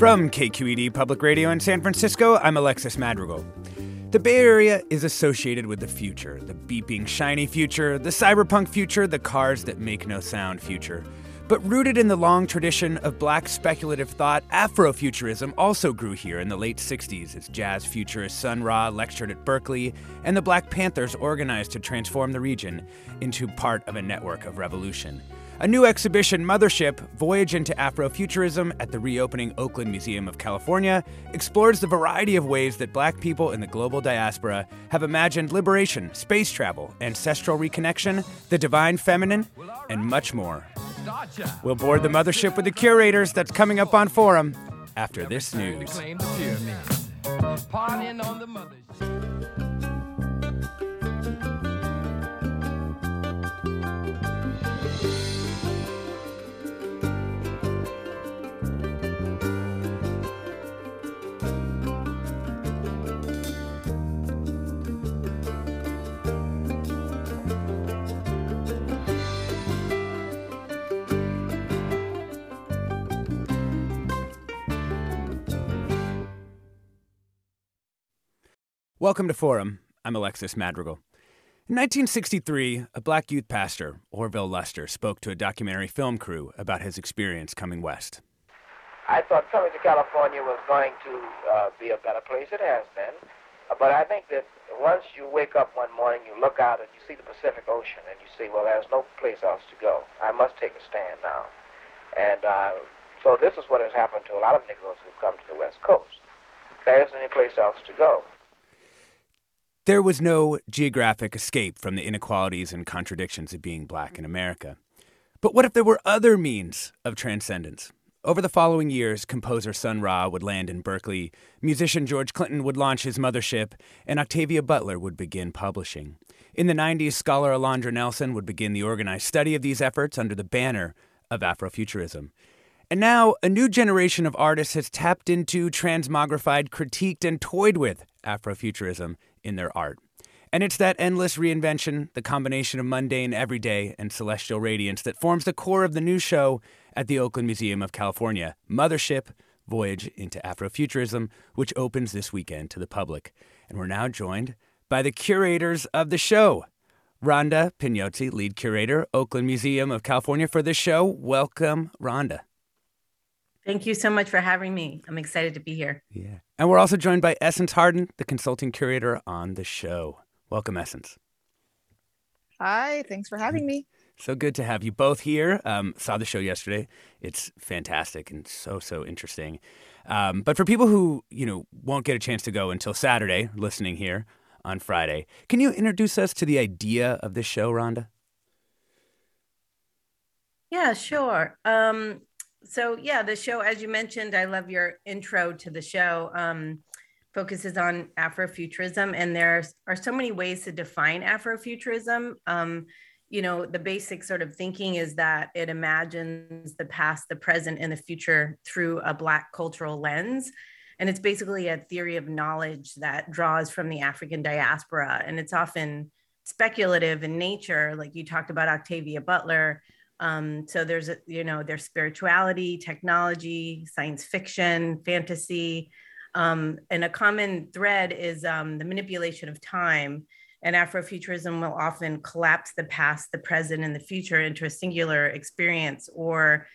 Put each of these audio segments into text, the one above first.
From KQED Public Radio in San Francisco, I'm Alexis Madrigal. The Bay Area is associated with the future the beeping, shiny future, the cyberpunk future, the cars that make no sound future. But rooted in the long tradition of black speculative thought, Afrofuturism also grew here in the late 60s as jazz futurist Sun Ra lectured at Berkeley and the Black Panthers organized to transform the region into part of a network of revolution. A new exhibition, Mothership Voyage into Afrofuturism at the reopening Oakland Museum of California, explores the variety of ways that black people in the global diaspora have imagined liberation, space travel, ancestral reconnection, the divine feminine, and much more. We'll board the mothership with the curators that's coming up on Forum after this news. Welcome to Forum. I'm Alexis Madrigal. In 1963, a black youth pastor, Orville Lester, spoke to a documentary film crew about his experience coming west. I thought coming to California was going to uh, be a better place. It has been. Uh, but I think that once you wake up one morning, you look out and you see the Pacific Ocean, and you see, well, there's no place else to go. I must take a stand now. And uh, so this is what has happened to a lot of Negroes who've come to the West Coast. There isn't any place else to go. There was no geographic escape from the inequalities and contradictions of being black in America. But what if there were other means of transcendence? Over the following years, composer Sun Ra would land in Berkeley, musician George Clinton would launch his mothership, and Octavia Butler would begin publishing. In the 90s, scholar Alondra Nelson would begin the organized study of these efforts under the banner of Afrofuturism. And now, a new generation of artists has tapped into, transmogrified, critiqued, and toyed with Afrofuturism in their art. And it's that endless reinvention, the combination of mundane, everyday, and celestial radiance that forms the core of the new show at the Oakland Museum of California, Mothership Voyage into Afrofuturism, which opens this weekend to the public. And we're now joined by the curators of the show. Rhonda Pagnozzi, lead curator, Oakland Museum of California, for this show. Welcome, Rhonda. Thank you so much for having me. I'm excited to be here. Yeah. And we're also joined by Essence Harden, the consulting curator on the show. Welcome, Essence. Hi, thanks for having me. So good to have you both here. Um, saw the show yesterday. It's fantastic and so so interesting. Um, but for people who you know won't get a chance to go until Saturday, listening here on Friday, can you introduce us to the idea of this show, Rhonda? Yeah, sure. Um, so yeah, the show, as you mentioned, I love your intro to the show. Um, focuses on Afrofuturism, and there are so many ways to define Afrofuturism. Um, you know, the basic sort of thinking is that it imagines the past, the present, and the future through a Black cultural lens. And it's basically a theory of knowledge that draws from the African diaspora. And it's often speculative in nature, like you talked about Octavia Butler. Um, so there's, a, you know, there's spirituality, technology, science fiction, fantasy. Um, and a common thread is um, the manipulation of time. And Afrofuturism will often collapse the past, the present, and the future into a singular experience or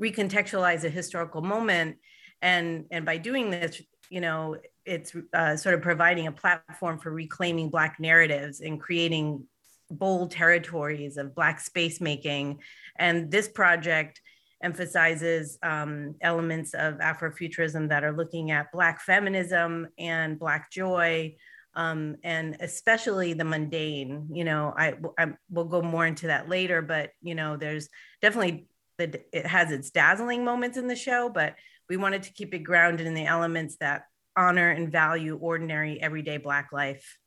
recontextualize a historical moment. And, and by doing this, you know, it's uh, sort of providing a platform for reclaiming Black narratives and creating bold territories of Black space making. And this project emphasizes um, elements of Afrofuturism that are looking at Black feminism and Black joy, um, and especially the mundane. You know, I, I will go more into that later, but you know, there's definitely the, it has its dazzling moments in the show, but we wanted to keep it grounded in the elements that honor and value ordinary, everyday Black life.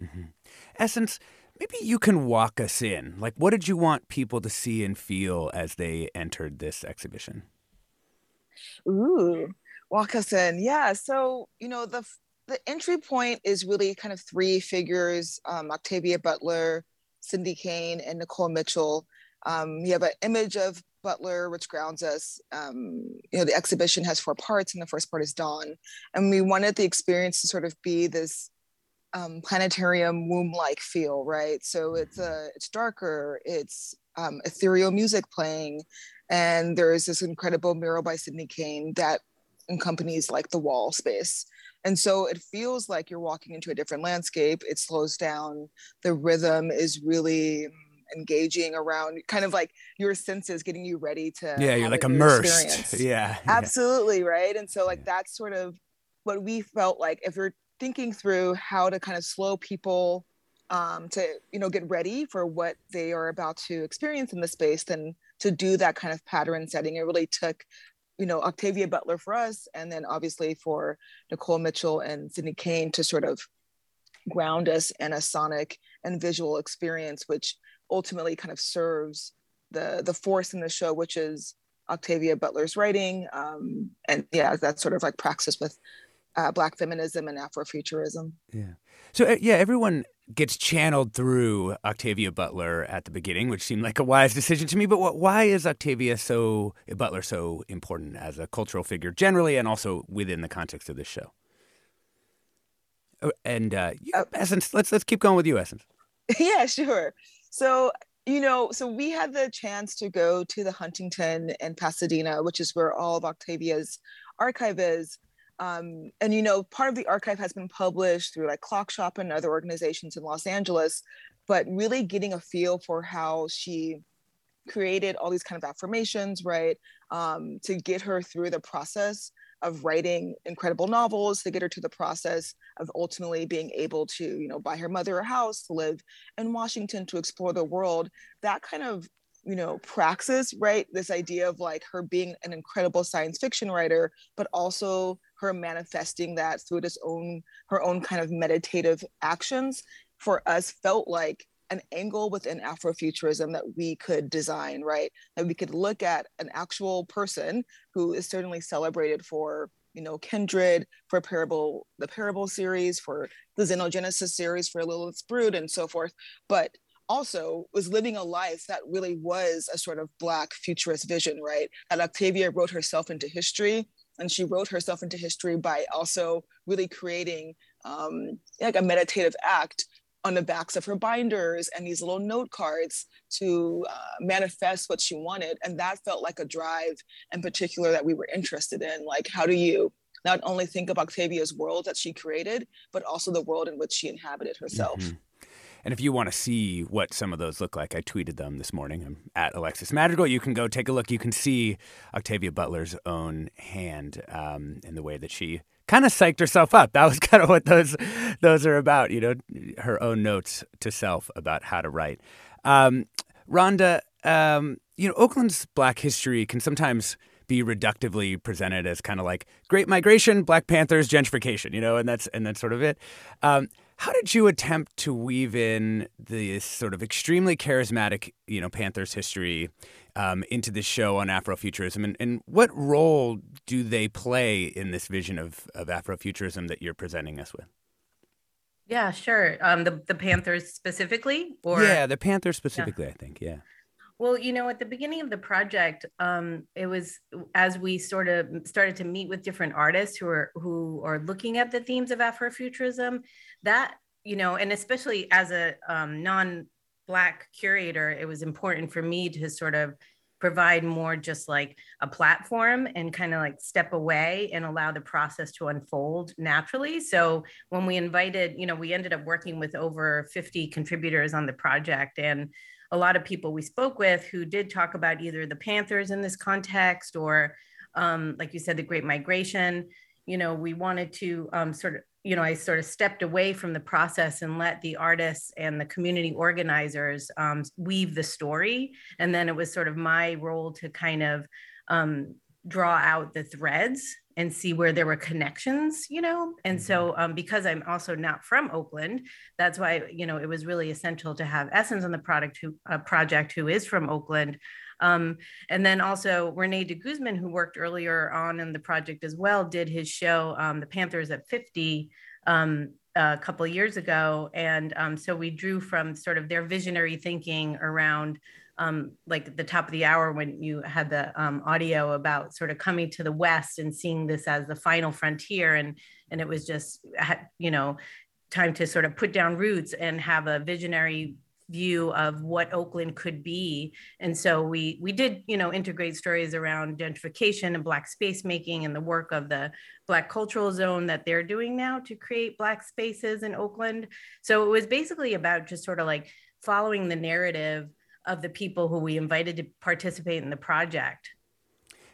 Mm-hmm. Essence, maybe you can walk us in. Like, what did you want people to see and feel as they entered this exhibition? Ooh, walk us in. Yeah. So, you know, the the entry point is really kind of three figures um, Octavia Butler, Sydney Cain, and Nicole Mitchell. Um, you have an image of Butler, which grounds us. Um, you know, the exhibition has four parts, and the first part is Dawn. And we wanted the experience to sort of be this um, planetarium womb-like feel, right? So it's a uh, it's darker, it's um, ethereal music playing, and there is this incredible mural by Sydney Cain that accompanies like the wall space. And so it feels like you're walking into a different landscape. It slows down. The rhythm is really engaging around kind of like your senses getting you ready to yeah you're like immersed yeah absolutely right and so like yeah. that's sort of what we felt like if you're thinking through how to kind of slow people um, to you know get ready for what they are about to experience in the space then to do that kind of pattern setting it really took you know Octavia Butler for us, and then obviously for Nicole Mitchell and Sydney Cain to sort of ground us in a sonic and visual experience, which ultimately kind of serves the the force in the show, which is Octavia Butler's writing, um, and yeah, that's sort of like praxis with uh, Black feminism and Afrofuturism. Yeah. So uh, yeah, everyone gets channeled through Octavia Butler at the beginning, which seemed like a wise decision to me. But what, why is Octavia so Butler so important as a cultural figure generally, and also within the context of this show? Oh, and uh, uh, Essence, let's let's keep going with you, Essence. Yeah, sure. So you know, so we had the chance to go to the Huntington and Pasadena, which is where all of Octavia's archive is. Um, and you know, part of the archive has been published through like Clockshop and other organizations in Los Angeles, but really getting a feel for how she created all these kind of affirmations, right? Um, to get her through the process of writing incredible novels, to get her to the process of ultimately being able to, you know, buy her mother a house, to live in Washington, to explore the world. That kind of you know praxis right this idea of like her being an incredible science fiction writer but also her manifesting that through this own her own kind of meditative actions for us felt like an angle within afrofuturism that we could design right? That we could look at an actual person who is certainly celebrated for you know kindred for parable the parable series for the xenogenesis series for lilith's brood and so forth but also was living a life that really was a sort of black futurist vision right? That octavia wrote herself into history and she wrote herself into history by also really creating um, like a meditative act on the backs of her binders and these little note cards to uh, manifest what she wanted. And that felt like a drive in particular that we were interested in. Like how do you not only think of octavia's world that she created but also the world in which she inhabited herself? Mm-hmm. And if you want to see what some of those look like, I tweeted them this morning. I'm at Alexis Madrigal. You can go take a look. You can see Octavia Butler's own hand um, in the way that she kind of psyched herself up. That was kind of what those those are about. You know, her own notes to self about how to write. Um, Rhonda, um, you know, Oakland's Black history can sometimes be reductively presented as kind of like Great Migration, Black Panthers, gentrification. You know, and that's and that's sort of it. Um, how did you attempt to weave in this sort of extremely charismatic, you know, Panthers history um, into the show on Afrofuturism, and, and what role do they play in this vision of, of Afrofuturism that you're presenting us with? Yeah, sure. Um, the the Panthers specifically, or yeah, the Panthers specifically. Yeah. I think, yeah. Well, you know, at the beginning of the project, um, it was as we sort of started to meet with different artists who are who are looking at the themes of Afrofuturism. That you know, and especially as a um, non-black curator, it was important for me to sort of provide more just like a platform and kind of like step away and allow the process to unfold naturally. So when we invited, you know, we ended up working with over 50 contributors on the project and a lot of people we spoke with who did talk about either the Panthers in this context or, um, like you said, the Great Migration. You know, we wanted to um, sort of, you know, I sort of stepped away from the process and let the artists and the community organizers um, weave the story. And then it was sort of my role to kind of um, draw out the threads and see where there were connections, you know. And so, um, because I'm also not from Oakland, that's why you know it was really essential to have Essence on the product who uh, project who is from Oakland. Um, and then also Rene de Guzman, who worked earlier on in the project as well, did his show um, "The Panthers at 50." Um, a couple of years ago, and um, so we drew from sort of their visionary thinking around um, like the top of the hour when you had the um, audio about sort of coming to the West and seeing this as the final frontier. And, and it was just, you know, time to sort of put down roots and have a visionary view of what Oakland could be. And so we we did, you know, integrate stories around gentrification and black space making and the work of the black cultural zone that they're doing now to create black spaces in Oakland. So it was basically about just sort of like following the narrative of the people who we invited to participate in the project.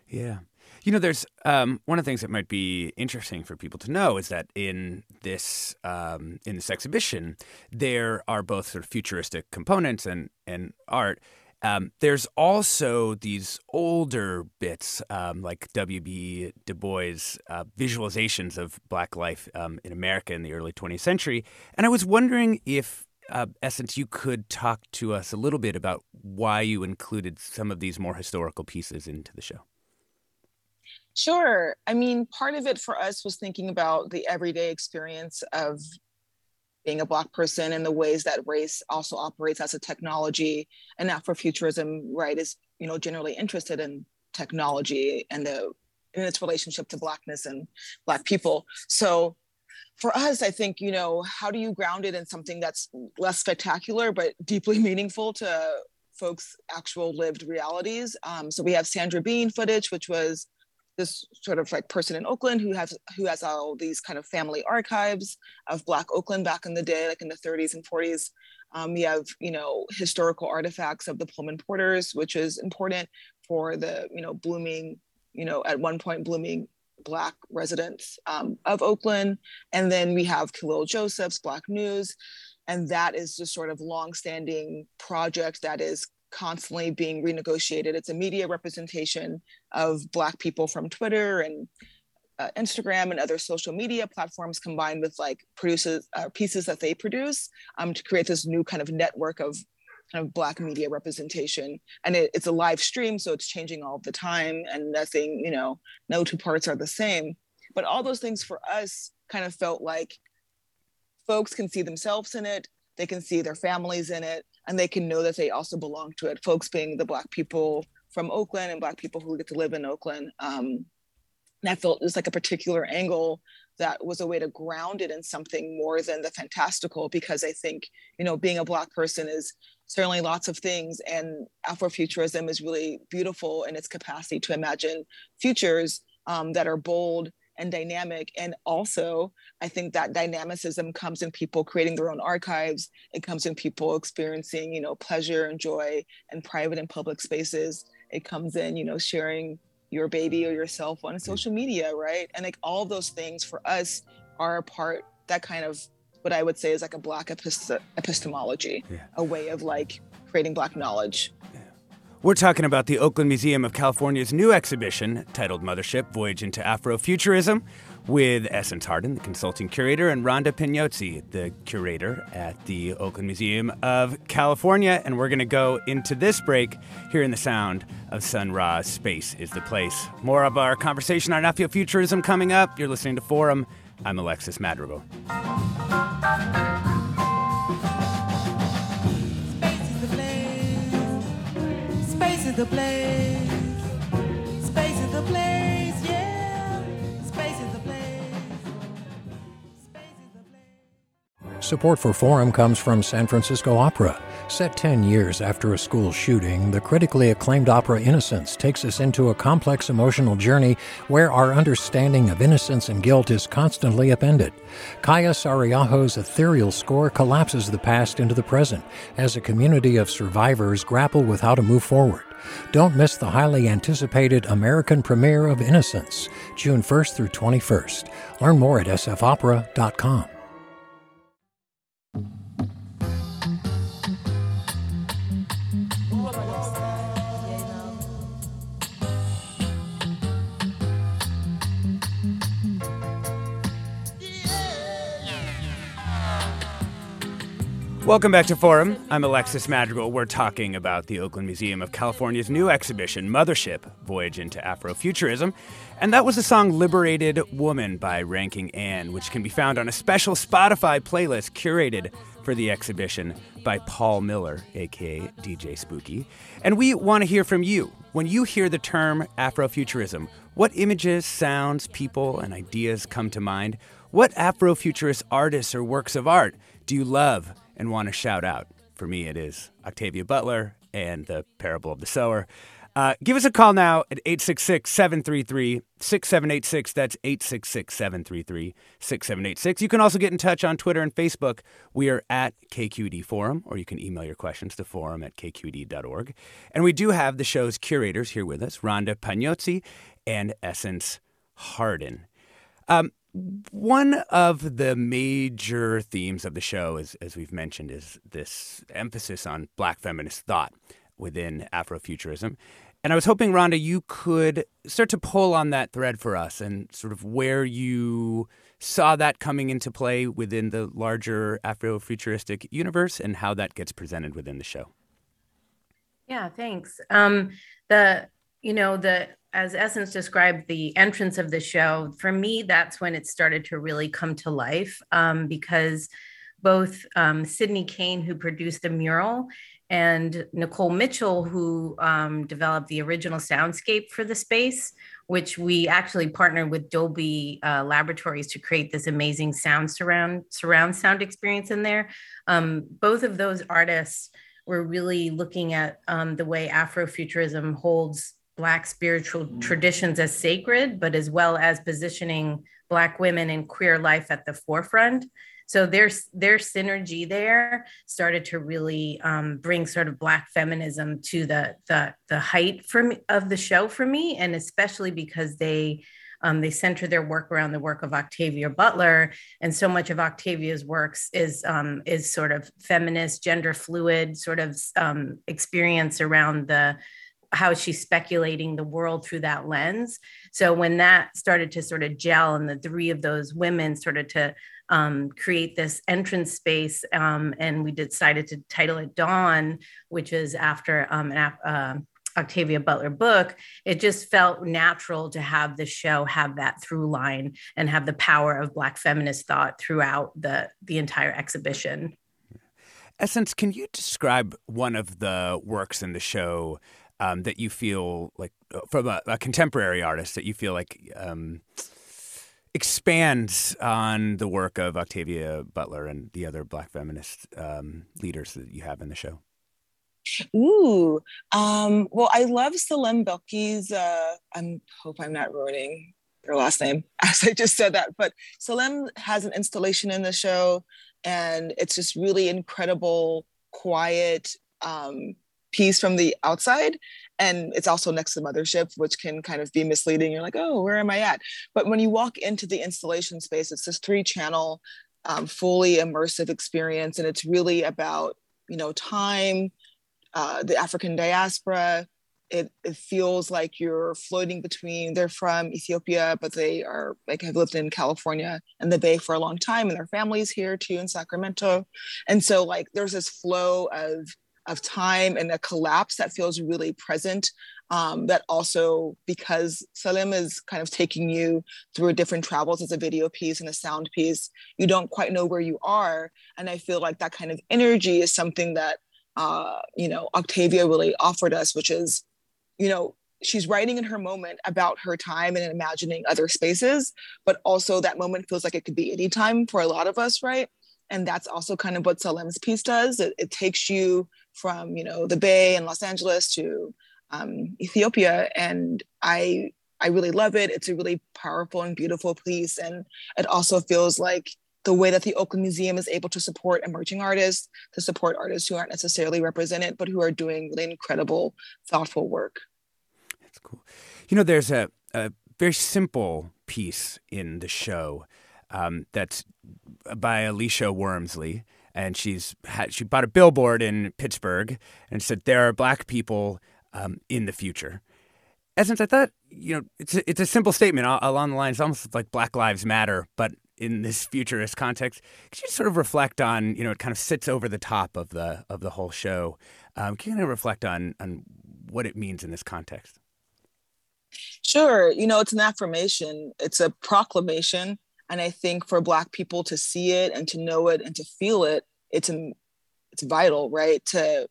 Yeah. You know, there's um, one of the things that might be interesting for people to know is that in this um, in this exhibition, there are both sort of futuristic components and and art. Um, there's also these older bits, um, like W.B. Du Bois' uh, visualizations of Black life um, in America in the early 20th century. And I was wondering if uh, Essence, you could talk to us a little bit about why you included some of these more historical pieces into the show. Sure. I mean, part of it for us was thinking about the everyday experience of being a Black person and the ways that race also operates as a technology. And Afrofuturism, right, is you know generally interested in technology and the in its relationship to Blackness and Black people. So for us, I think, you know, how do you ground it in something that's less spectacular, but deeply meaningful to folks' actual lived realities? Um, so we have Sandra Bean footage, which was this sort of like person in Oakland who has who has all these kind of family archives of Black Oakland back in the day, like in the 30s and 40s. Um, we have you know historical artifacts of the Pullman Porters, which is important for the you know blooming, you know at one point blooming Black residents um, of Oakland. And then we have Kahlil Joseph's Black News. And that is just sort of longstanding project that is constantly being renegotiated. It's a media representation of Black people from Twitter and uh, Instagram and other social media platforms combined with like produces uh, pieces that they produce um, to create this new kind of network of kind of black media representation. And it, it's a live stream so it's changing all the time and nothing you know no two parts are the same. But all those things for us kind of felt like folks can see themselves in it they can see their families in it and they can know that they also belong to it. Folks being the black people from oakland and black people who get to live in oakland um, i felt it was like a particular angle that was a way to ground it in something more than the fantastical because i think you know being a black person is certainly lots of things and afrofuturism is really beautiful in its capacity to imagine futures um, that are bold and dynamic. And also i think that dynamicism comes in people creating their own archives. It comes in people experiencing you know pleasure and joy and private and public spaces. It comes in you know sharing your baby or yourself on social media right? And like all those things for us are a part that kind of what I would say is like a black epist- epistemology, yeah. a way of like creating black knowledge. Yeah. We're talking about the Oakland Museum of California's new exhibition titled Mothership Voyage into Afrofuturism with Essence Harden, the consulting curator, and Rhonda Pagnozzi, the curator at the Oakland Museum of California. And we're going to go into this break hearing the sound of Sun Ra's Space is the Place. More of our conversation on Afrofuturism coming up. You're listening to Forum. I'm Alexis Madrigal. The place. Space is the place. Yeah. Space is the place. The place. Support for Forum comes from San Francisco Opera. Set 10 years after a school shooting, the critically acclaimed opera Innocence takes us into a complex emotional journey where our understanding of innocence and guilt is constantly upended. Kaija Saariaho's ethereal score collapses the past into the present as a community of survivors grapple with how to move forward. Don't miss the highly anticipated American premiere of Innocence, June 1st through 21st. Learn more at sfopera.com. Welcome back to Forum. I'm Alexis Madrigal. We're talking about the Oakland Museum of California's new exhibition, Mothership Voyage into Afrofuturism. And that was the song Liberated Woman by Ranking Ann, which can be found on a special Spotify playlist curated for the exhibition by Paul Miller, aka DJ Spooky. And we want to hear from you. When you hear the term Afrofuturism, what images, sounds, people, and ideas come to mind? What Afrofuturist artists or works of art do you love? And want to shout out. For me, it is Octavia Butler and the Parable of the Sower. Uh, give us a call now at 866 733 6786. That's 866 733 6786. You can also get in touch on Twitter and Facebook. We are at KQED Forum, or you can email your questions to forum at kqed.org. And we do have the show's curators here with us Rhonda Pagnozzi and Essence Harden. Um, one of the major themes of the show, is, as we've mentioned, is this emphasis on black feminist thought within Afrofuturism. And I was hoping, Rhonda, you could start to pull on that thread for us and sort of where you saw that coming into play within the larger Afrofuturistic universe and how that gets presented within the show. Yeah, thanks. Um, the you know the as Essence described the entrance of the show, for me, that's when it started to really come to life um, because both um, Sydney Cain, who produced the mural, and Nicole Mitchell, who um, developed the original soundscape for the space, which we actually partnered with Dolby uh, Laboratories to create this amazing sound surround surround sound experience in there. Um, both of those artists were really looking at um, the way Afrofuturism holds Black spiritual traditions as sacred, but as well as positioning Black women and queer life at the forefront. So there's their synergy there started to really um, bring sort of Black feminism to the the the height for me, of the show for me, and especially because they um, they center their work around the work of Octavia Butler, and so much of Octavia's works is um, is sort of feminist, gender fluid sort of um, experience around the how she's speculating the world through that lens. So when that started to sort of gel, and the three of those women started to um, create this entrance space, um, and we decided to title it Dawn, which is after um, an uh, Octavia Butler book, it just felt natural to have the show have that through line and have the power of Black feminist thought throughout the the entire exhibition. Essence, can you describe one of the works in the show um, that you feel like uh, from a, a, contemporary artist that you feel like um, expands on the work of Octavia Butler and the other Black feminist um, leaders that you have in the show? Ooh, um, well, I love Selam Bekele's. Uh, I hope I'm not ruining her last name as I just said that, but Selam has an installation in the show, and it's just really incredible, quiet, um, piece from the outside and it's also next to the mothership which can kind of be misleading. You're like oh where am i at? But when you walk into the installation space it's this three channel um, fully immersive experience and it's really about you know time uh, the african diaspora. It, it feels like you're floating between they're from ethiopia but they are like have lived in california and the bay for a long time and their families here too in sacramento. And so like there's this flow of of time and a collapse that feels really present. Um, that also, because Selam is kind of taking you through different travels as a video piece and a sound piece, you don't quite know where you are. And I feel like that kind of energy is something that, uh, you know, Octavia really offered us, which is, you know, she's writing in her moment about her time and imagining other spaces, but also that moment feels like it could be any time for a lot of us, right? And that's also kind of what Selam's piece does. It, it takes you from you know the Bay and Los Angeles to um, Ethiopia, and I I really love it. It's a really powerful and beautiful piece, and it also feels like the way that the Oakland Museum is able to support emerging artists, to support artists who aren't necessarily represented, but who are doing really incredible, thoughtful work. That's cool. You know, there's a, a very simple piece in the show um, that's by Alisha Wormsley, and she's had, she bought a billboard in Pittsburgh and said there are black people um, in the future. Essence, I thought you know it's a, it's a simple statement along the lines almost like Black Lives Matter, but in this futurist context. Could you sort of reflect on, you know, it kind of sits over the top of the of the whole show. Um, can you reflect on on what it means in this context? Sure. You know, it's an affirmation. It's a proclamation, and I think for Black people to see it and to know it and to feel it, it's it's vital, right? To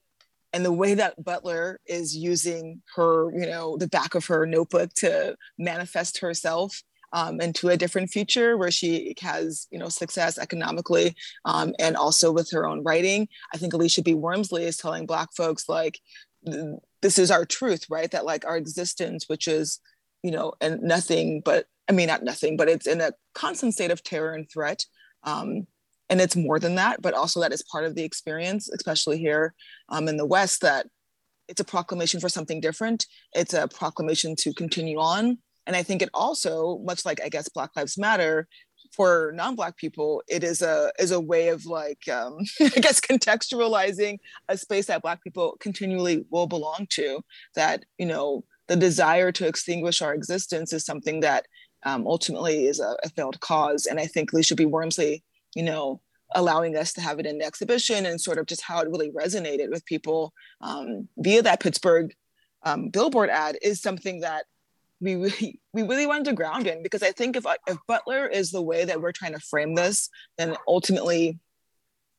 and the way that Butler is using her, you know, the back of her notebook to manifest herself um, into a different future where she has, you know, success economically um, and also with her own writing. I think Alisha B. Wormsley is telling Black folks like, this is our truth, right? That like our existence, which is, you know, and nothing but, I mean, not nothing, but it's in a constant state of terror and threat. Um, and it's more than that but also that is part of the experience especially here um, in the west that it's a proclamation for something different it's a proclamation to continue on and i think it also much like i guess black lives matter for non-black people it is a is a way of like um, i guess contextualizing a space that black people continually will belong to that you know the desire to extinguish our existence is something that um, ultimately is a, a, failed cause and i think alisha b wormsley you know, allowing us to have it in the exhibition and sort of just how it really resonated with people um, via that Pittsburgh um, billboard ad is something that we really we really wanted to ground in because I think if if Butler is the way that we're trying to frame this, then ultimately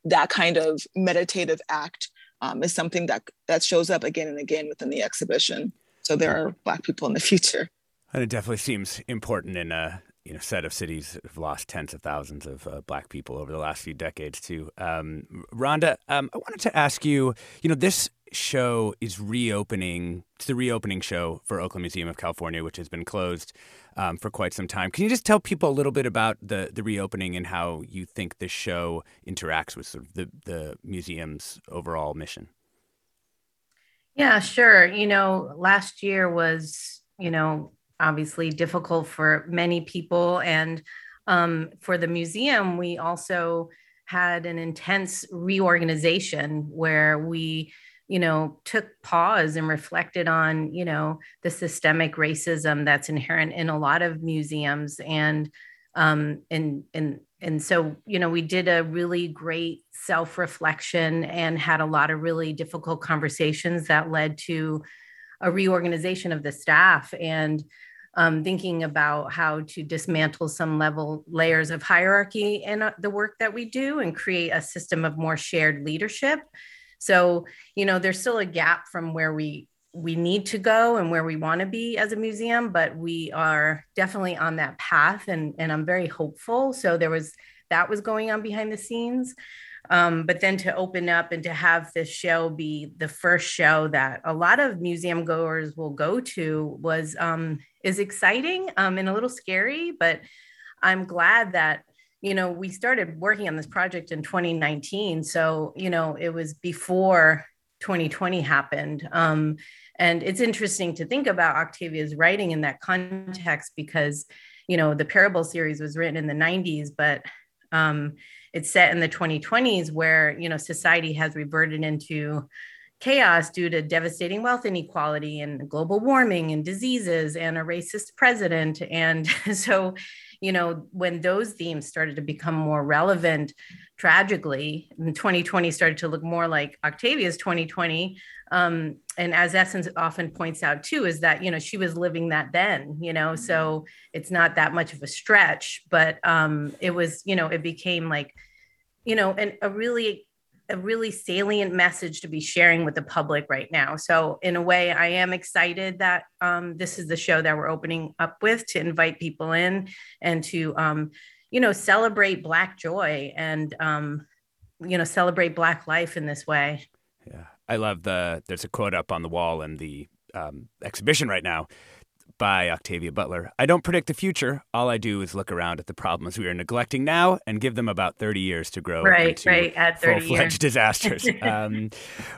that kind of meditative act um, is something that that shows up again and again within the exhibition. So there are Black people in the future. And it definitely seems important in a you know set of cities that have lost tens of thousands of uh, black people over the last few decades too. Um, Rhonda, um, I wanted to ask you. You know, this show is reopening. It's the reopening show for Oakland Museum of California, which has been closed um, for quite some time. Can you just tell people a little bit about the the reopening and how you think this show interacts with sort of the the museum's overall mission? Yeah, sure. You know, last year was you know obviously difficult for many people. And um, for the museum, we also had an intense reorganization where we you know took pause and reflected on you know the systemic racism that's inherent in a lot of museums and um and and and so you know we did a really great self reflection and had a lot of really difficult conversations that led to a reorganization of the staff and um, thinking about how to dismantle some level layers of hierarchy in uh, the work that we do and create a system of more shared leadership. So, you know, there's still a gap from where we we need to go and where we want to be as a museum, but we are definitely on that path, and and I'm very hopeful. So there was that was going on behind the scenes. Um, but then to open up and to have this show be the first show that a lot of museum goers will go to was um, is exciting um, and a little scary. But I'm glad that you know we started working on this project in 2019, so you know it was before 2020 happened. Um, and it's interesting to think about Octavia's writing in that context because you know the Parable series was written in the 90s, but um, it's set in the 2020s where you know society has reverted into chaos due to devastating wealth inequality and global warming and diseases and a racist president. And so you know when those themes started to become more relevant tragically 2020 started to look more like octavia's 2020 um, and as essence often points out too is that you know she was living that then you know so it's not that much of a stretch but um, it was you know it became like you know, and a really a really salient message to be sharing with the public right now. So, in a way, I am excited that um, this is the show that we're opening up with to invite people in and to, um, you know, celebrate Black joy and, um, you know, celebrate Black life in this way. Yeah, I love the. There's a quote up on the wall in the um, exhibition right now by Octavia Butler. I don't predict the future. All I do is look around at the problems we are neglecting now and give them about 30 years to grow right, into right, at full-fledged disasters. um,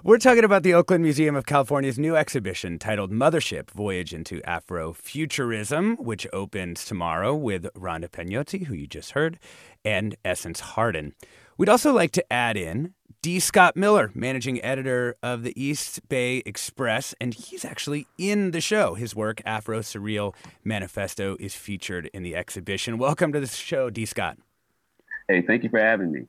we're talking about the Oakland Museum of California's new exhibition titled Mothership, Voyage into Afrofuturism, which opens tomorrow with Rhonda Pagnozzi, who you just heard, and Essence Harden. We'd also like to add in D. Scott Miller, managing editor of the East Bay Express, and he's actually in the show. His work, Afro Surreal Manifesto, is featured in the exhibition. Welcome to the show, D. Scott. Hey, thank you for having me.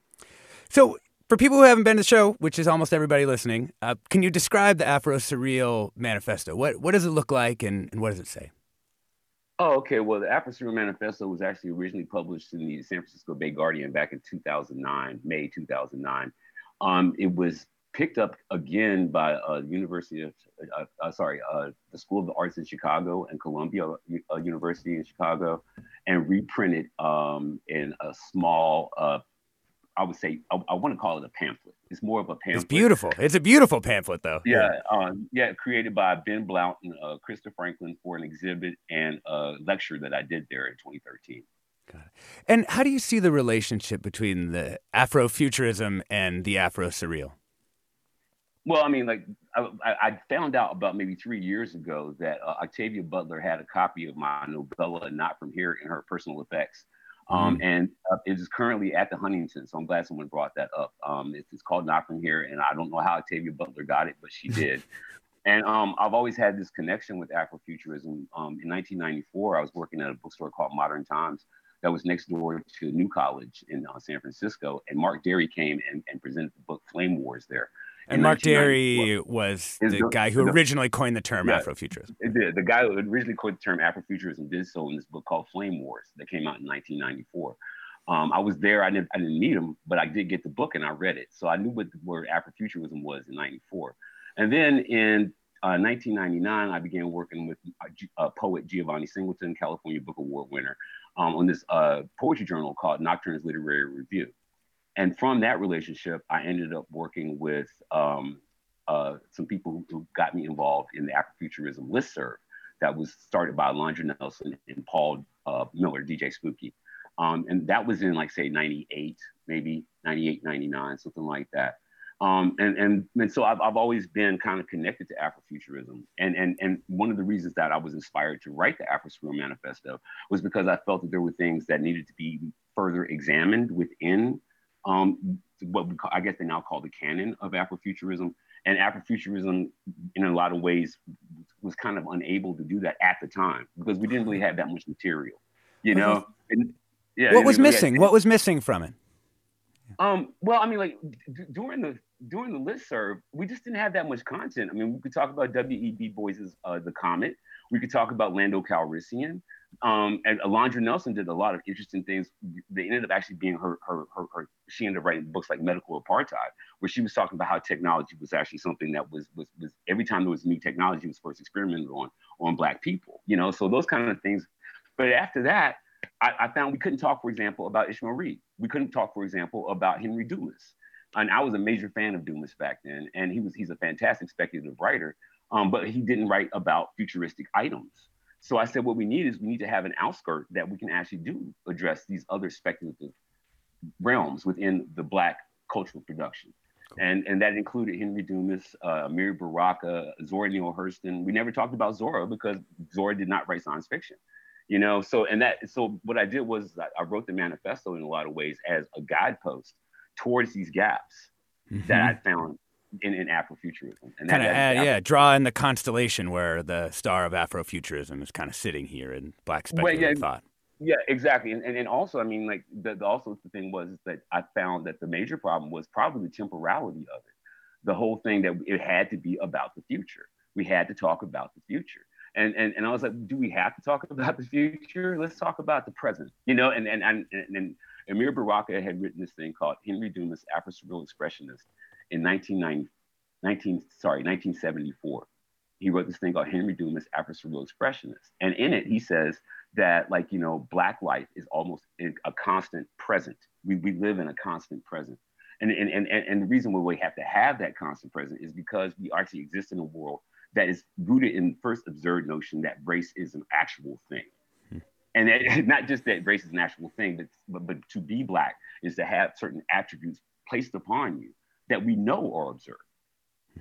So, for people who haven't been to the show, which is almost everybody listening, uh, can you describe the Afro Surreal Manifesto? What what does it look like, and, and what does it say? Oh, okay. Well, the Afro Manifesto was actually originally published in the San Francisco Bay Guardian back in 2009, May 2009. Um, it was picked up again by uh, University of, uh, uh, sorry, uh, the School of the Arts in Chicago and Columbia uh, University in Chicago, and reprinted um, in a small uh, I would say I, I want to call it a pamphlet. It's more of a pamphlet. It's beautiful. It's a beautiful pamphlet, though. Yeah, yeah, um, yeah created by Ben Blount and uh, Krista Franklin for an exhibit and a lecture that I did there in 2013. Got it. And how do you see the relationship between the Afrofuturism and the Afro Surreal? Well, I mean, like I, I, found out about maybe three years ago that uh, Octavia Butler had a copy of my novella "Not from Here" in her personal effects, um, mm-hmm. and uh, it is currently at the Huntington. So I'm glad someone brought that up. Um, it's, it's, called Not From Here, and I don't know how Octavia Butler got it, but she did. and um, I've always had this connection with Afrofuturism. Um, in 1994, I was working at a bookstore called Modern Times that was next door to New College in uh, San Francisco, and Mark Dery came and, and presented the book Flame Wars there. And Mark Dery was the, the, guy who the, originally coined the term yeah, Afrofuturism. The, the guy who originally coined the term Afrofuturism did so in this book called Flame Wars that came out in 1994. Um, I was there. I didn't, I didn't meet him, but I did get the book and I read it. So I knew what the word Afrofuturism was in 94. And then in uh, 1999, I began working with uh, uh, poet Giovanni Singleton, California Book Award winner, um, on this uh, poetry journal called Nocturne's Literary Review and from that relationship, I ended up working with um, uh, some people who, got me involved in the Afrofuturism listserv that was started by Alondra Nelson and Paul uh, Miller, DJ Spooky. Um, and that was in like say 98, maybe 98, 99, something like that. Um, and, and, and so I've, I've always been kind of connected to Afrofuturism. And, and, and one of the reasons that I was inspired to write the Afro Surreal Manifesto was because I felt that there were things that needed to be further examined within um, what we call, I guess they now call the canon of Afrofuturism. And Afrofuturism, in a lot of ways, was kind of unable to do that at the time because we didn't really have that much material, you know. And, yeah. What was missing? Had, what was missing from it? Um, well, I mean, like d- during the during the list serve, we just didn't have that much content. I mean, we could talk about W.E.B. Boyce's uh, The Comet. We could talk about Lando Calrissian. Um, and Alondra Nelson did a lot of interesting things. They ended up actually being her, her, her, her, she ended up writing books like Medical Apartheid, where she was talking about how technology was actually something that was, was, was every time there was new technology was first experimented on, on black people, you know? So those kind of things. But after that, I, I found we couldn't talk, for example, about Ishmael Reed. We couldn't talk, for example, about Henry Dumas. And I was a major fan of Dumas back then, and he was he's a fantastic speculative writer, um, but he didn't write about futuristic items. So I said, what we need is we need to have an outskirt that we can actually do address these other speculative realms within the Black cultural production. Cool. And, and that included Henry Dumas, uh, Amiri Baraka, Zora Neale Hurston. We never talked about Zora because Zora did not write science fiction, you know. So and that so what I did was I wrote the manifesto in a lot of ways as a guidepost towards these gaps mm-hmm. that I found in, in Afrofuturism. And kind of, uh, yeah, draw in the constellation where the star of Afrofuturism is kind of sitting here in Black speculative well, yeah, thought. Yeah, exactly. And, and, and also, I mean, like, the, the, also the thing was that I found that the major problem was probably the temporality of it. The whole thing that it had to be about the future. We had to talk about the future. And, and, and I was like, do we have to talk about the future? Let's talk about the present, you know? And, and, and, and, and Amiri Baraka had written this thing called Henry Dumas, Afro-Surreal Expressionist, in 1990, 19, sorry, 1974. He wrote this thing called Henry Dumas, Afro-Surreal Expressionist. And in it, he says that like, you know, Black life is almost a constant present. We, we live in a constant present. And, and, and, and the reason why we have to have that constant present is because we actually exist in a world that is rooted in first absurd notion that race is an actual thing. Hmm. And not just that race is an actual thing, but, but, but to be Black is to have certain attributes placed upon you that we know are observed,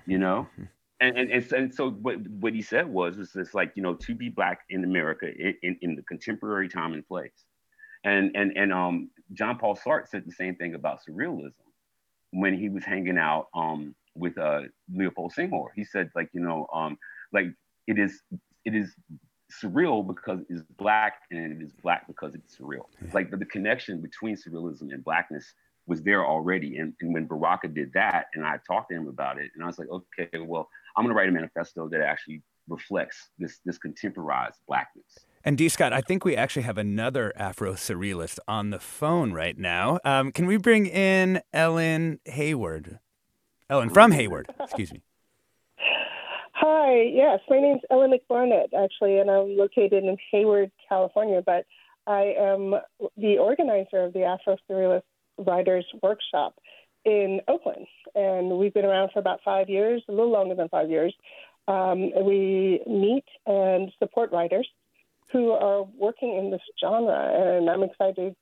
you know? And, and, and, and so what, what he said was, is this like, you know, to be black in America in, in, in the contemporary time and place. And, and, and um, John Paul Sartre said the same thing about surrealism when he was hanging out um, with uh, Leopold Senghor. He said like, you know, um, like it is, it is surreal because it's black and it is black because it's surreal. Like the, the, connection between surrealism and blackness was there already. And, and when Baraka did that, and I talked to him about it, and I was like, okay, well, I'm gonna write a manifesto that actually reflects this this contemporized blackness. And D. Scott, I think we actually have another Afro surrealist on the phone right now. Um, can we bring in Ellen Hayward? Ellen from Hayward, excuse me. Hi, yes, my name's Ellen McBarnett, actually, and I'm located in Hayward, California, but I am the organizer of the Afro Surrealist Writers Workshop in Oakland. And we've been around for about five years, a little longer than five years. Um, we meet and support writers who are working in this genre, and I'm excited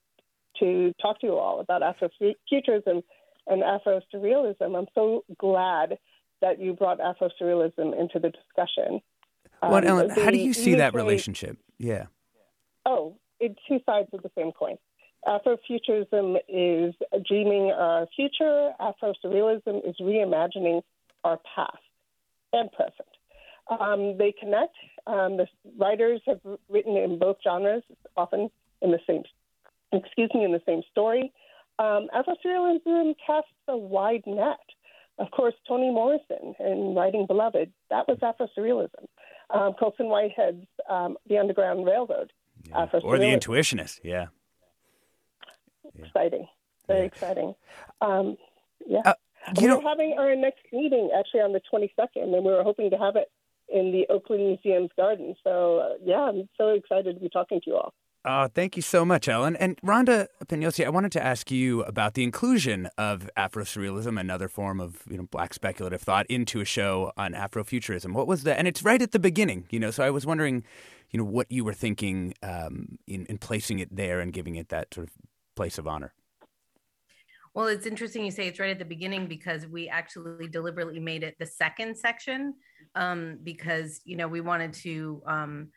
to talk to you all about Afrofuturism and Afro Surrealism. I'm so glad that you brought Afro Surrealism into the discussion. What, um, Ellen, how do you see that relationship? Yeah. Oh, it's two sides of the same coin. Afrofuturism is dreaming our future. Afro Surrealism is reimagining our past and present. Um, they connect. Um, the writers have written in both genres, often in the same, excuse me, in the same story. Um, Afrosurrealism casts a wide net. Of course, Toni Morrison in writing Beloved, that was Afrosurrealism. Um, Colson Whitehead's um, The Underground Railroad, yeah. Or The Intuitionist, yeah. Exciting, very yeah. exciting. Um, yeah. Uh, you we're having our next meeting actually on the 22nd, and we were hoping to have it in the Oakland Museum's garden. So, uh, yeah, I'm so excited to be talking to you all. Oh, thank you so much, Ellen. And Rhonda Pagnozzi, I wanted to ask you about the inclusion of Afro-Surrealism, another form of you know black speculative thought, into a show on Afrofuturism. What was that? And it's right at the beginning, you know. So I was wondering, you know, what you were thinking um, in, in placing it there and giving it that sort of place of honor. Well, it's interesting you say it's right at the beginning because we actually deliberately made it the second section um, because you know we wanted to um,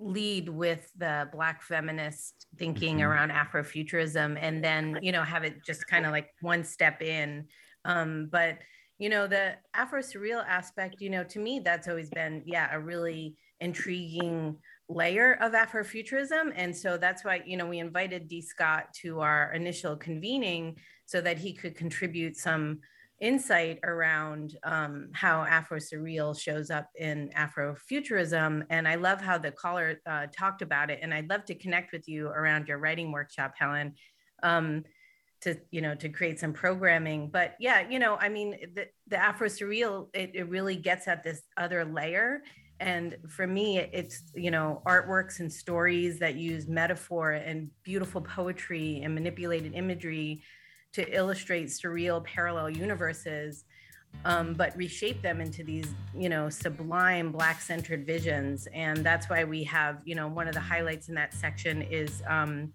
lead with the black feminist thinking mm-hmm. around afrofuturism and then you know have it just kind of like one step in um, but you know the afro surreal aspect you know to me that's always been yeah a really intriguing layer of afrofuturism and so that's why you know we invited d scott to our initial convening so that he could contribute some insight around um, how Afro surreal shows up in Afrofuturism. And I love how the caller uh, talked about it. And I'd love to connect with you around your writing workshop, Helen. Um, to you know to create some programming but yeah you know i mean the, the afro surreal it, it really gets at this other layer and for me it's you know artworks and stories that use metaphor and beautiful poetry and manipulated imagery to illustrate surreal parallel universes, um, but reshape them into these, you know, sublime black centered visions. And that's why we have, you know, one of the highlights in that section is um,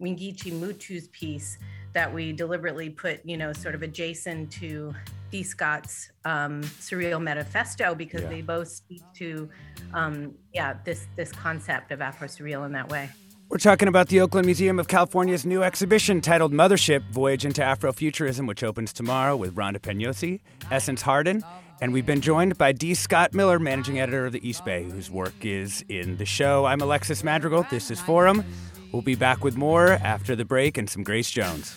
Wangechi Mutu's piece that we deliberately put, you know, sort of adjacent to D. Scott's um, surreal manifesto because yeah. they both speak to, um, yeah, this this concept of Afro surreal in that way. We're talking about the Oakland Museum of California's new exhibition titled Mothership Voyage into Afrofuturism, which opens tomorrow with Rhonda Pagnozzi, Essence Harden, and we've been joined by D. Scott Miller, managing editor of the East Bay, whose work is in the show. I'm Alexis Madrigal. This is Forum. We'll be back with more after the break and some Grace Jones.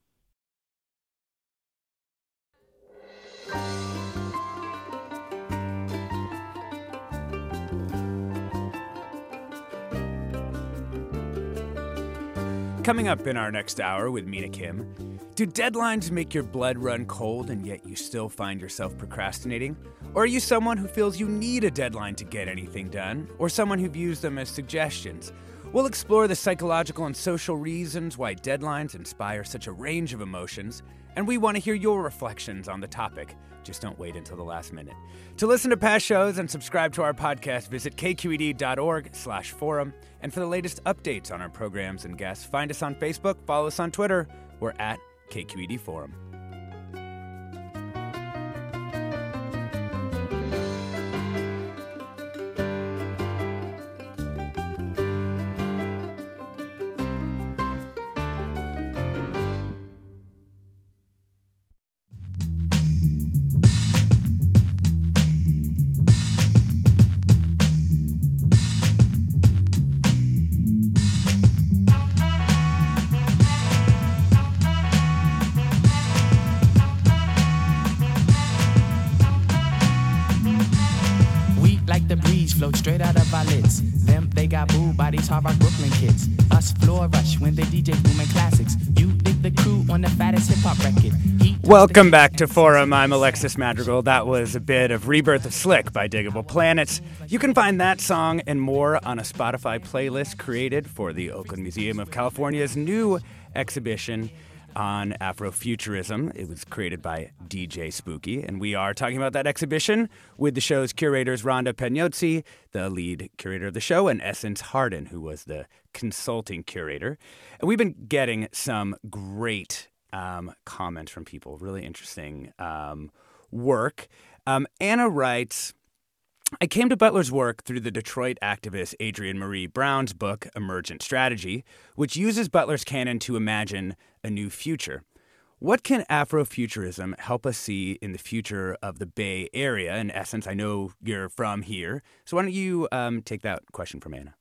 Coming up in our next hour with Mina Kim, do deadlines make your blood run cold and yet you still find yourself procrastinating? Or are you someone who feels you need a deadline to get anything done? Or someone who views them as suggestions? We'll explore the psychological and social reasons why deadlines inspire such a range of emotions, and we want to hear your reflections on the topic. Just don't wait until the last minute. To listen to past shows and subscribe to our podcast, visit kqed.org/forum. And for the latest updates on our programs and guests, find us on Facebook, follow us on Twitter. We're at KQED Forum. Welcome back to Forum. I'm Alexis Madrigal. That was a bit of Rebirth of Slick by Digable Planets. You can find that song and more on a Spotify playlist created for the Oakland Museum of California's new exhibition on Afrofuturism. It was created by DJ Spooky, and we are talking about that exhibition with the show's curators Rhonda Pagnozzi, the lead curator of the show, and Essence Harden, who was the consulting curator. And we've been getting some great um, comments from people, really interesting um, work. Um, Anna writes. I came to Butler's work through the Detroit activist Adrienne Maree Brown's book, Emergent Strategy, which uses Butler's canon to imagine a new future. What can Afrofuturism help us see in the future of the Bay Area? In essence, I know you're from here. So why don't you um, take that question from Anna?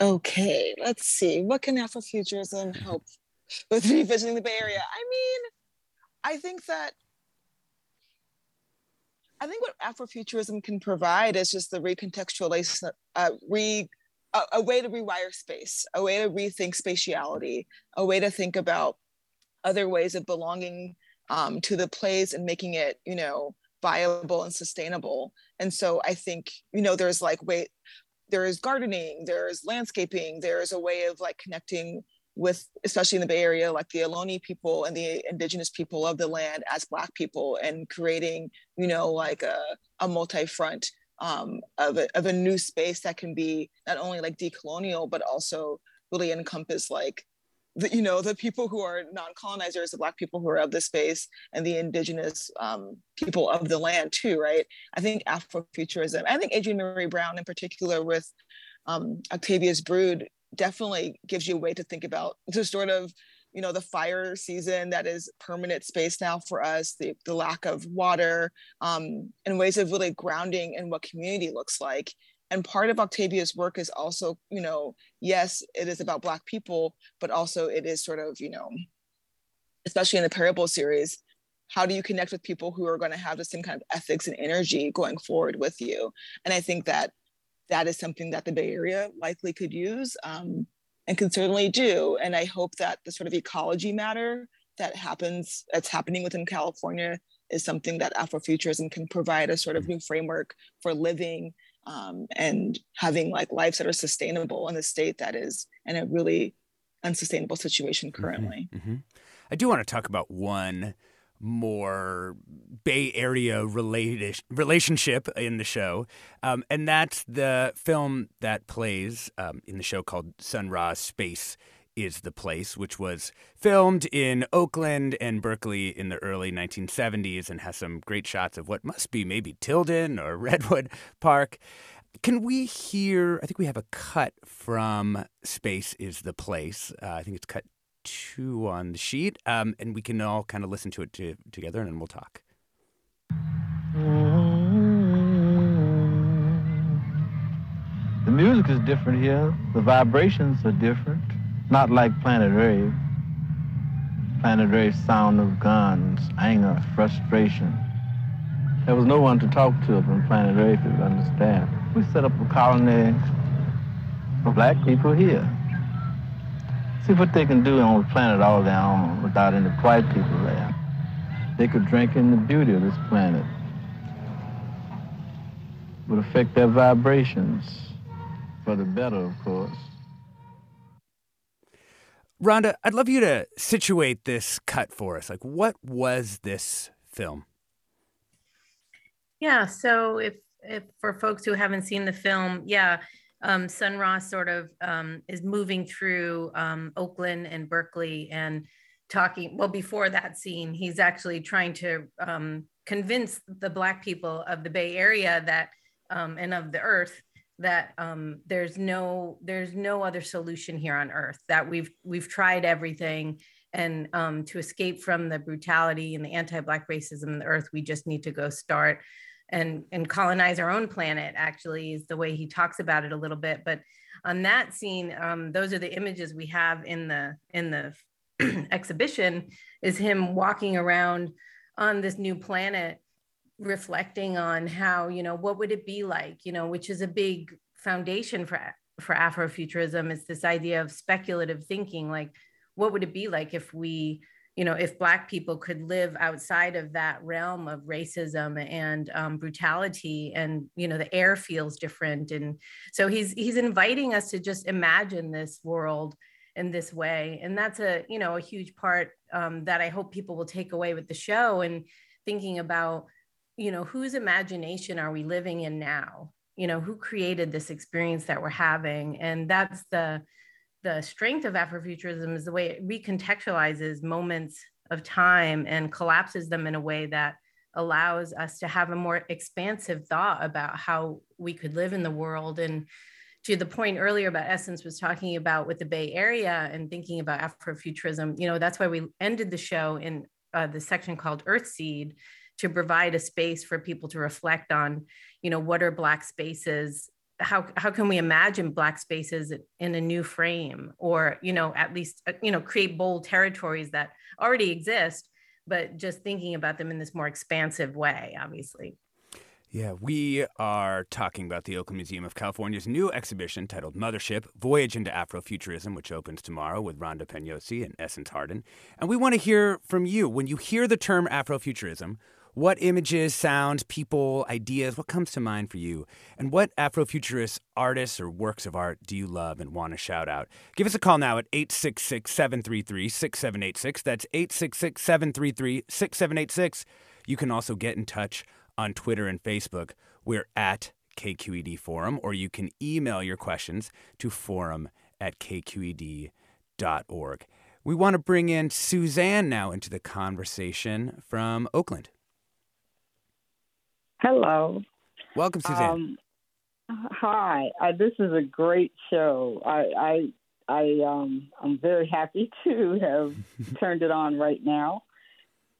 Okay, let's see. What can Afrofuturism help with revisiting the Bay Area? I mean, I think that I think what Afrofuturism can provide is just the recontextualization, uh, re, a, a, way to rewire space, a way to rethink spatiality, a way to think about other ways of belonging um, to the place and making it, you know, viable and sustainable. And so I think, you know, there's like wait, there is gardening, there's landscaping, there's a way of like connecting with especially in the bay area like the ohlone people and the indigenous people of the land as black people and creating you know like a, a multi-front um, of, of a new space that can be not only like decolonial but also really encompass like the, you know the people who are non-colonizers the black people who are of the space and the indigenous um, people of the land too right? I think afrofuturism i think adrienne maree brown in particular with um, octavia's brood definitely gives you a way to think about the sort of you know the fire season that is permanent space now for us the, the lack of water um, and ways of really grounding in what community looks like and part of octavia's work is also you know yes it is about black people but also it is sort of you know especially in the parable series how do you connect with people who are going to have the same kind of ethics and energy going forward with you and i think that that is something that the Bay Area likely could use um, and can certainly do. And I hope that the sort of ecology matter that happens, that's happening within California, is something that Afrofuturism can provide a sort of new framework for living um, and having like lives that are sustainable in a state that is in a really unsustainable situation mm-hmm. currently. Mm-hmm, mm-hmm. I do want to talk about one more Bay Area related relationship in the show, um, and that's the film that plays um, in the show called Sun Ra Space is the Place, which was filmed in Oakland and Berkeley in the early 1970s and has some great shots of what must be maybe Tilden or Redwood Park. Can we hear? I think we have a cut from Space is the Place. Uh, I think it's cut two on the sheet, um, and we can all kind of listen to it to, together, and then we'll talk. The music is different here. The vibrations are different. Not like Planet Rave. Planet Rave sound of guns, anger, frustration. There was no one to talk to from Planet Rave to understand. We set up a colony for black people here see what they can do on the planet all their own without any white people there. They could drink in the beauty of this planet. Would affect their vibrations. for the better, of course. Rhonda, I'd love you to situate this cut for us. Like, what was this film? Yeah, so if if for folks who haven't seen the film, yeah, um, Sun Ra sort of um, is moving through um, Oakland and Berkeley and talking. Well, before that scene, he's actually trying to um, convince the Black people of the Bay Area that um, and of the Earth that um, there's no there's no other solution here on Earth. That we've we've tried everything, and to escape from the brutality and the anti-Black racism in the Earth, we just need to go start and and colonize our own planet actually is the way he talks about it a little bit but on that scene um, those are the images we have in the in the exhibition is him walking around on this new planet reflecting on how you know what would it be like you know which is a big foundation for for afrofuturism is this idea of speculative thinking like what would it be like if we you know, if Black people could live outside of that realm of racism and um, brutality, and you know, the air feels different, and so he's he's inviting us to just imagine this world in this way, and that's a you know a huge part um, that I hope people will take away with the show and thinking about you know whose imagination are we living in now you know who created this experience that we're having and that's the the strength of Afrofuturism is the way it recontextualizes moments of time and collapses them in a way that allows us to have a more expansive thought about how we could live in the world. And to the point earlier about Essence was talking about with the Bay Area and thinking about Afrofuturism, you know, that's why we ended the show in uh, the section called Earthseed to provide a space for people to reflect on, you know, what are Black spaces how how can we imagine black spaces in a new frame or you know at least uh, you know create bold territories that already exist but just thinking about them in this more expansive way obviously yeah, we are talking about the Oakland Museum of California's new exhibition titled Mothership Voyage into Afrofuturism, which opens tomorrow with Rhonda Pagnozzi and Essence Harden. And we want to hear from you. When you hear the term Afrofuturism, what images, sounds, people, ideas, what comes to mind for you? And what Afrofuturist artists or works of art do you love and want to shout out? Give us a call now at 866 733 6786. That's 866 733 6786. You can also get in touch on Twitter and Facebook. We're at KQED Forum, or you can email your questions to forum at kqed.org. We want to bring in Suzanne now into the conversation from Oakland. Hello. Welcome, Suzanne. Um, hi. I, this is a great show. I, I, I, um, I'm very happy to have turned it on right now,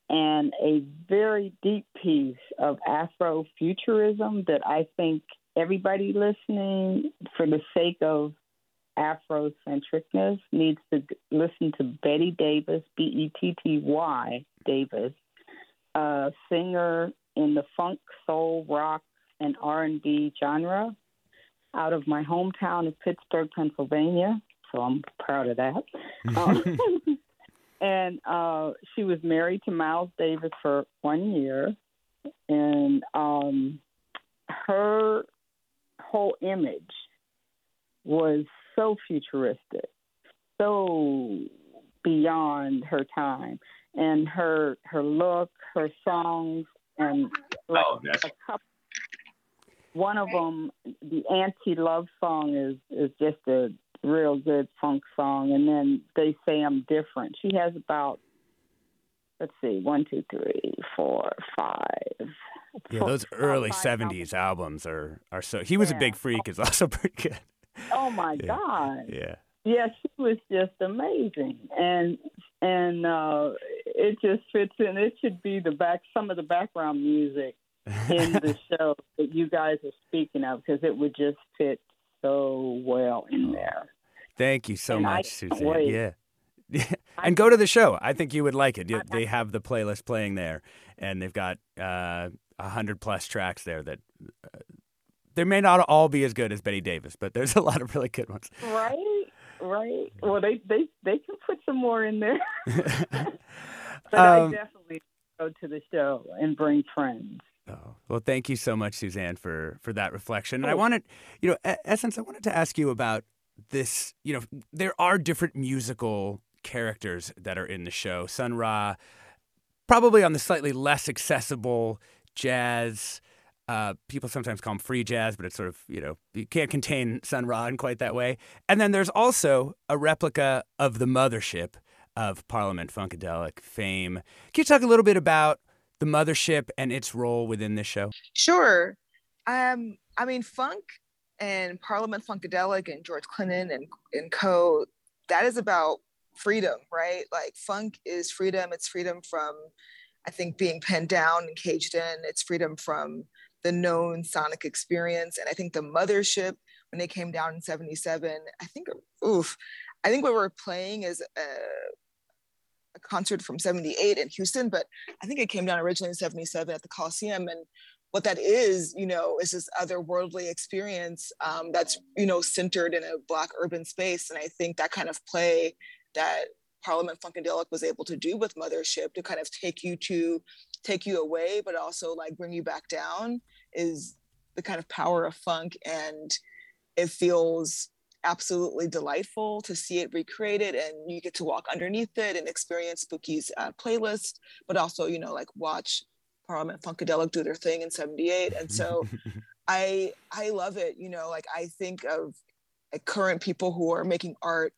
and a very deep piece of Afrofuturism that I think everybody listening, for the sake of Afrocentricness, needs to listen to Betty Davis, B E T T Y Davis, a singer in the funk, soul, rock, and R&B genre out of my hometown of Pittsburgh, Pennsylvania. So I'm proud of that. um, and uh, she was married to Miles Davis for one year, and um, her whole image was so futuristic, so beyond her time, and her her look, her songs, and oh, like oh, a couple, one of them, the anti-love song is is just a real good funk song, and then they say I'm different. She has about let's see, one, two, three, four, five. Yeah, those early '70s albums are are so. He was yeah. a big freak. Is also pretty good. Oh my yeah. God! Yeah. Yeah, she was just amazing, and and uh, it just fits in. It should be the back some of the background music in the show that you guys are speaking of because it would just fit so well in there. Thank you so and much, Suzanne. Wait. Yeah. and go to the show. I think you would like it. They have the playlist playing there, and they've got uh, a uh, hundred plus tracks there that uh, they may not all be as good as Betty Davis, but there's a lot of really good ones. Right right? Well, they they they can put some more in there. but um, I definitely go to the show and bring friends. Oh, well, thank you so much, Suzanne, for for that reflection. And I wanted, you know, Essence, I wanted to ask you about this. You know, there are different musical characters that are in the show. Sun Ra, probably on the slightly less accessible jazz. Uh, people sometimes call them free jazz, but it's sort of, you know, you can't contain Sun Ra in quite that way. And then there's also a replica of the mothership of Parliament Funkadelic fame. Can you talk a little bit about the mothership and its role within this show? Sure. Um, I mean, funk and Parliament Funkadelic and George Clinton and, and co, that is about freedom, right? Like funk is freedom. It's freedom from, I think, being penned down and caged in. It's freedom from the known sonic experience. And I think the mothership, when they came down in 77, I think, oof, I think what we're playing is a, a concert from 78 in Houston, but I think it came down originally in 77 at the Coliseum. And what that is, you know, is this otherworldly experience um, that's, you know, centered in a Black urban space. And I think that kind of play that Parliament Funkadelic was able to do with Mothership to kind of take you to, take you away, but also like bring you back down is the kind of power of funk. And it feels absolutely delightful to see it recreated and you get to walk underneath it and experience Spooky's uh, playlist, but also, you know, like watch Parliament Funkadelic do their thing in 78. And so I I love it, you know, like I think of like, current people who are making art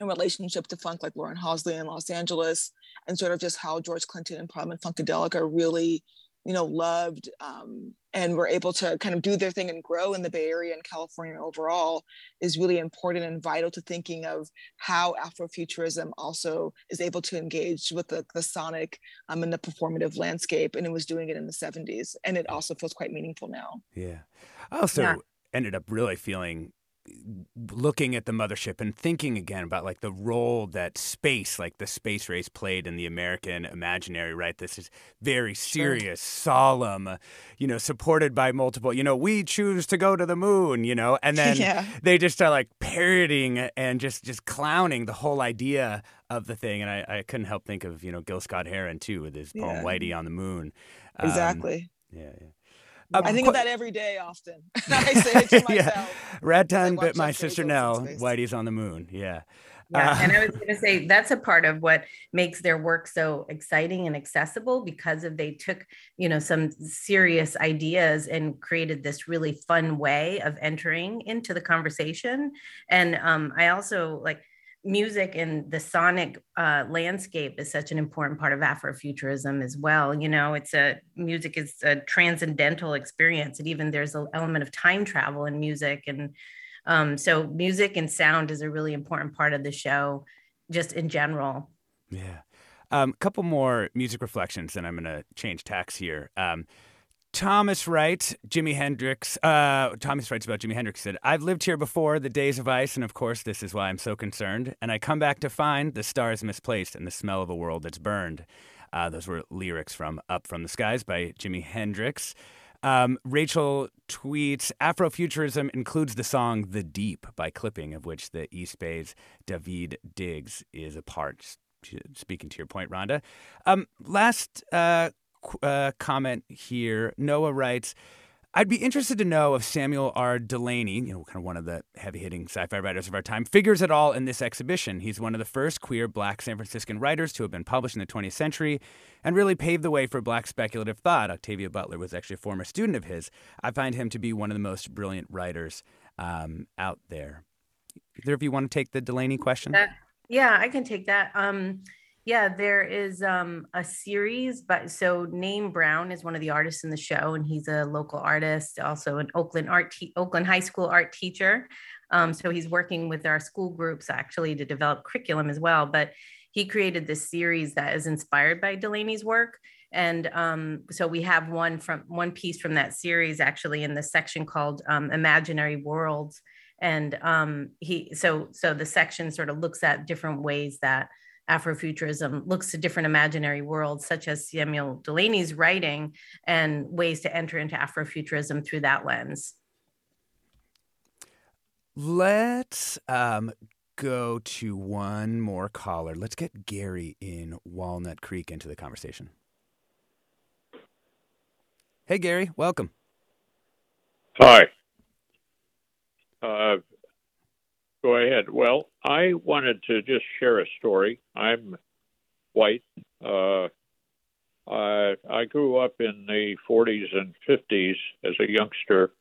in relationship to funk like Lauren Halsey in Los Angeles and sort of just how George Clinton and Parliament Funkadelic are really you know, loved um, and were able to kind of do their thing and grow in the Bay Area and California overall is really important and vital to thinking of how Afrofuturism also is able to engage with the, the sonic um, and the performative landscape. And it was doing it in the 70s. And it also feels quite meaningful now. Yeah. I also yeah. ended up really feeling looking at the mothership and thinking again about like the role that space like the space race played in the american imaginary right this is very serious sure. solemn you know supported by multiple you know we choose to go to the moon you know and then yeah. they just are like parodying and just just clowning the whole idea of the thing and i, I couldn't help think of you know gil scott heron too with his yeah. poem whitey on the moon um, exactly yeah, yeah. Um, I think of that every day often. I say it to myself. yeah. Ragtime, but my sister Nell, Whitey's on the moon. Yeah. Yeah, uh, and I was going to say that's a part of what makes their work so exciting and accessible because of they took you know some serious ideas and created this really fun way of entering into the conversation. And um, I also like music and the sonic uh, landscape is such an important part of Afrofuturism as well. You know, it's a music is a transcendental experience, and even there's an element of time travel in music, and um, so music and sound is a really important part of the show, just in general. Yeah. A um, couple more music reflections, and I'm going to change tacks here. Um, Thomas writes, Jimi Hendrix. Uh, Thomas writes about Jimi Hendrix. Said, "I've lived here before the days of ice, and of course, this is why I'm so concerned. And I come back to find the stars misplaced and the smell of a world that's burned." Uh, those were lyrics from "Up from the Skies" by Jimi Hendrix. Um, Rachel tweets Afrofuturism includes the song The Deep by Clipping, of which the East Bay's Daveed Diggs is a part. Speaking to your point, Rhonda. Um, last uh, uh, comment here. Noah writes, I'd be interested to know if Samuel R. Delany, you know, kind of one of the heavy hitting sci fi writers of our time, figures at all in this exhibition. He's one of the first queer black San Franciscan writers to have been published in the 20th century and really paved the way for black speculative thought. Octavia Butler was actually a former student of his. I find him to be one of the most brilliant writers um, out there. Either of you want to take the Delany question? Uh, yeah, I can take that. Um, yeah, there is um, a series, but so Name Brown is one of the artists in the show, and he's a local artist, also an Oakland art te- Oakland High School art teacher. Um, so he's working with our school groups actually to develop curriculum as well. But he created this series that is inspired by Delany's work, and um, so we have one from one piece from that series actually in the section called um, Imaginary Worlds, and um, he so so the section sort of looks at different ways that Afrofuturism looks to different imaginary worlds, such as Samuel Delany's writing, and ways to enter into Afrofuturism through that lens. Let's um, go to one more caller. Let's get Gary in Walnut Creek into the conversation. Hey, Gary, welcome. Hi. Uh, go ahead. Well, I wanted to just share a story. I'm white. Uh, I, I grew up in the 40s and 50s as a youngster,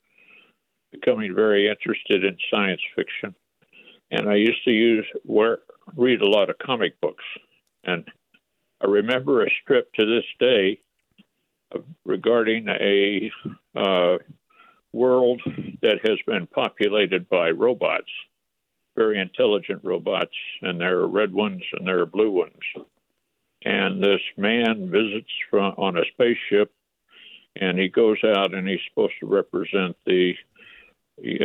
becoming very interested in science fiction. And I used to use where, read a lot of comic books. And I remember a strip to this day regarding a uh, world that has been populated by robots, very intelligent robots, and there are red ones and there are blue ones. And this man visits from, on a spaceship, and he goes out and he's supposed to represent the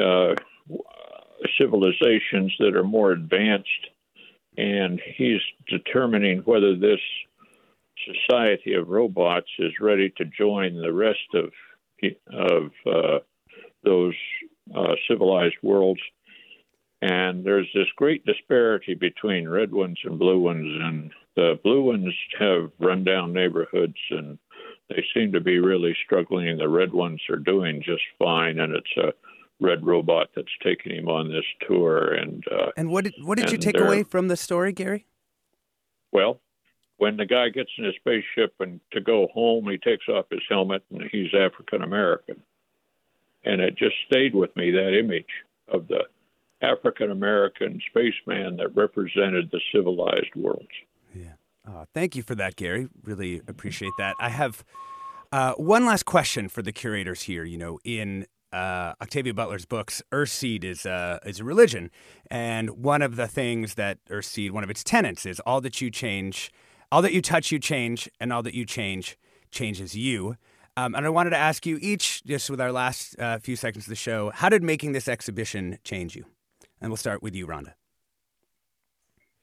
uh, civilizations that are more advanced, and he's determining whether this society of robots is ready to join the rest of of uh, those uh, civilized worlds. And there's this great disparity between red ones and blue ones, and the blue ones have rundown neighborhoods, and they seem to be really struggling. And the red ones are doing just fine, and it's a red robot that's taking him on this tour. And uh, and what did what did you take away from the story, Gary? Well, when the guy gets in his spaceship and to go home, he takes off his helmet and he's African American. And it just stayed with me that image of the African American spaceman that represented the civilized worlds. Yeah. Uh, thank you for that, Gary. Really appreciate that. I have uh, one last question for the curators here. You know, in uh, Octavia Butler's books, Earthseed is a is a religion, and one of the things that Earthseed, one of its tenets, is all that you change all that you touch, you change, and all that you change changes you. Um, and I wanted to ask you each, just with our last uh, few seconds of the show, how did making this exhibition change you? And we'll start with you, Rhonda.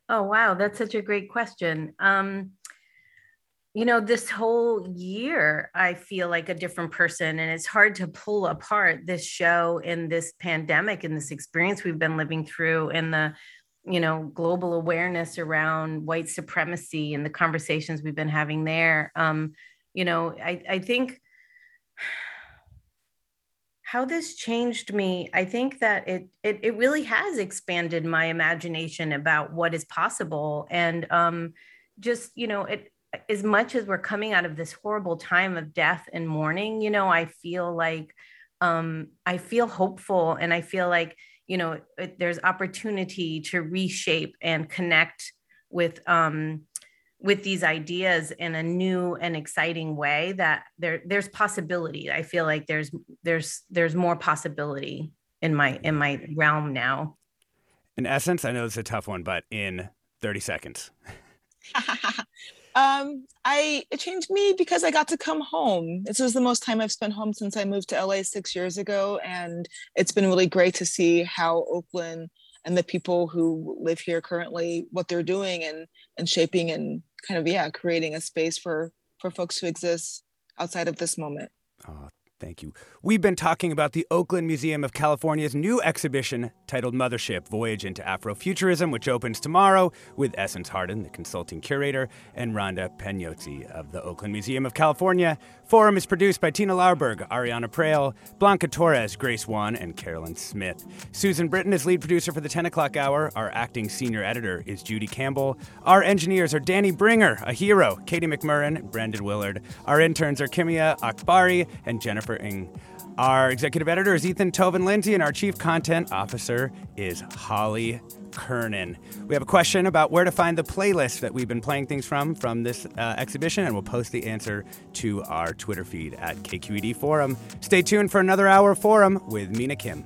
Oh, wow. That's such a great question. Um, you know, this whole year, I feel like a different person, and it's hard to pull apart this show and this pandemic and this experience we've been living through and the you know global awareness around white supremacy and the conversations we've been having there um you know i i think how this changed me i think that it, it it really has expanded my imagination about what is possible. And um just you know it as much as we're coming out of this horrible time of death and mourning you know i feel like um i feel hopeful and i feel like you know it, there's opportunity to reshape and connect with um, with these ideas in a new and exciting way that there there's possibility. I feel like there's there's there's more possibility in my in my realm now. In essence i know it's a tough one but in 30 seconds. Um, I it changed me because I got to come home. This was the most time I've spent home since I moved to LA six years ago, and it's been really great to see how Oakland and the people who live here currently what they're doing and and shaping and kind of yeah creating a space for for folks who exist outside of this moment. Oh, Thank you. We've been talking about the Oakland Museum of California's new exhibition titled Mothership Voyage into Afrofuturism, which opens tomorrow with Essence Harden, the consulting curator, and Rhonda Pagnozzi of the Oakland Museum of California. Forum is produced by Tina Lauerberg, Ariana Proehl, Blanca Torres, Grace Wan, and Carolyn Smith. Susan Britton is lead producer for the 10 o'clock hour. Our acting senior editor is Judy Campbell. Our engineers are Danny Bringer, a hero, Katie McMurran, Brandon Willard. Our interns are Kimia Akbari and Jennifer Our executive editor is Ethan Toven-Lindsey, and our chief content officer is Holly Kernan. We have a question about where to find the playlist that we've been playing things from from this uh, exhibition, and we'll post the answer to our Twitter feed at KQED Forum. Stay tuned for another hour of Forum with Mina Kim.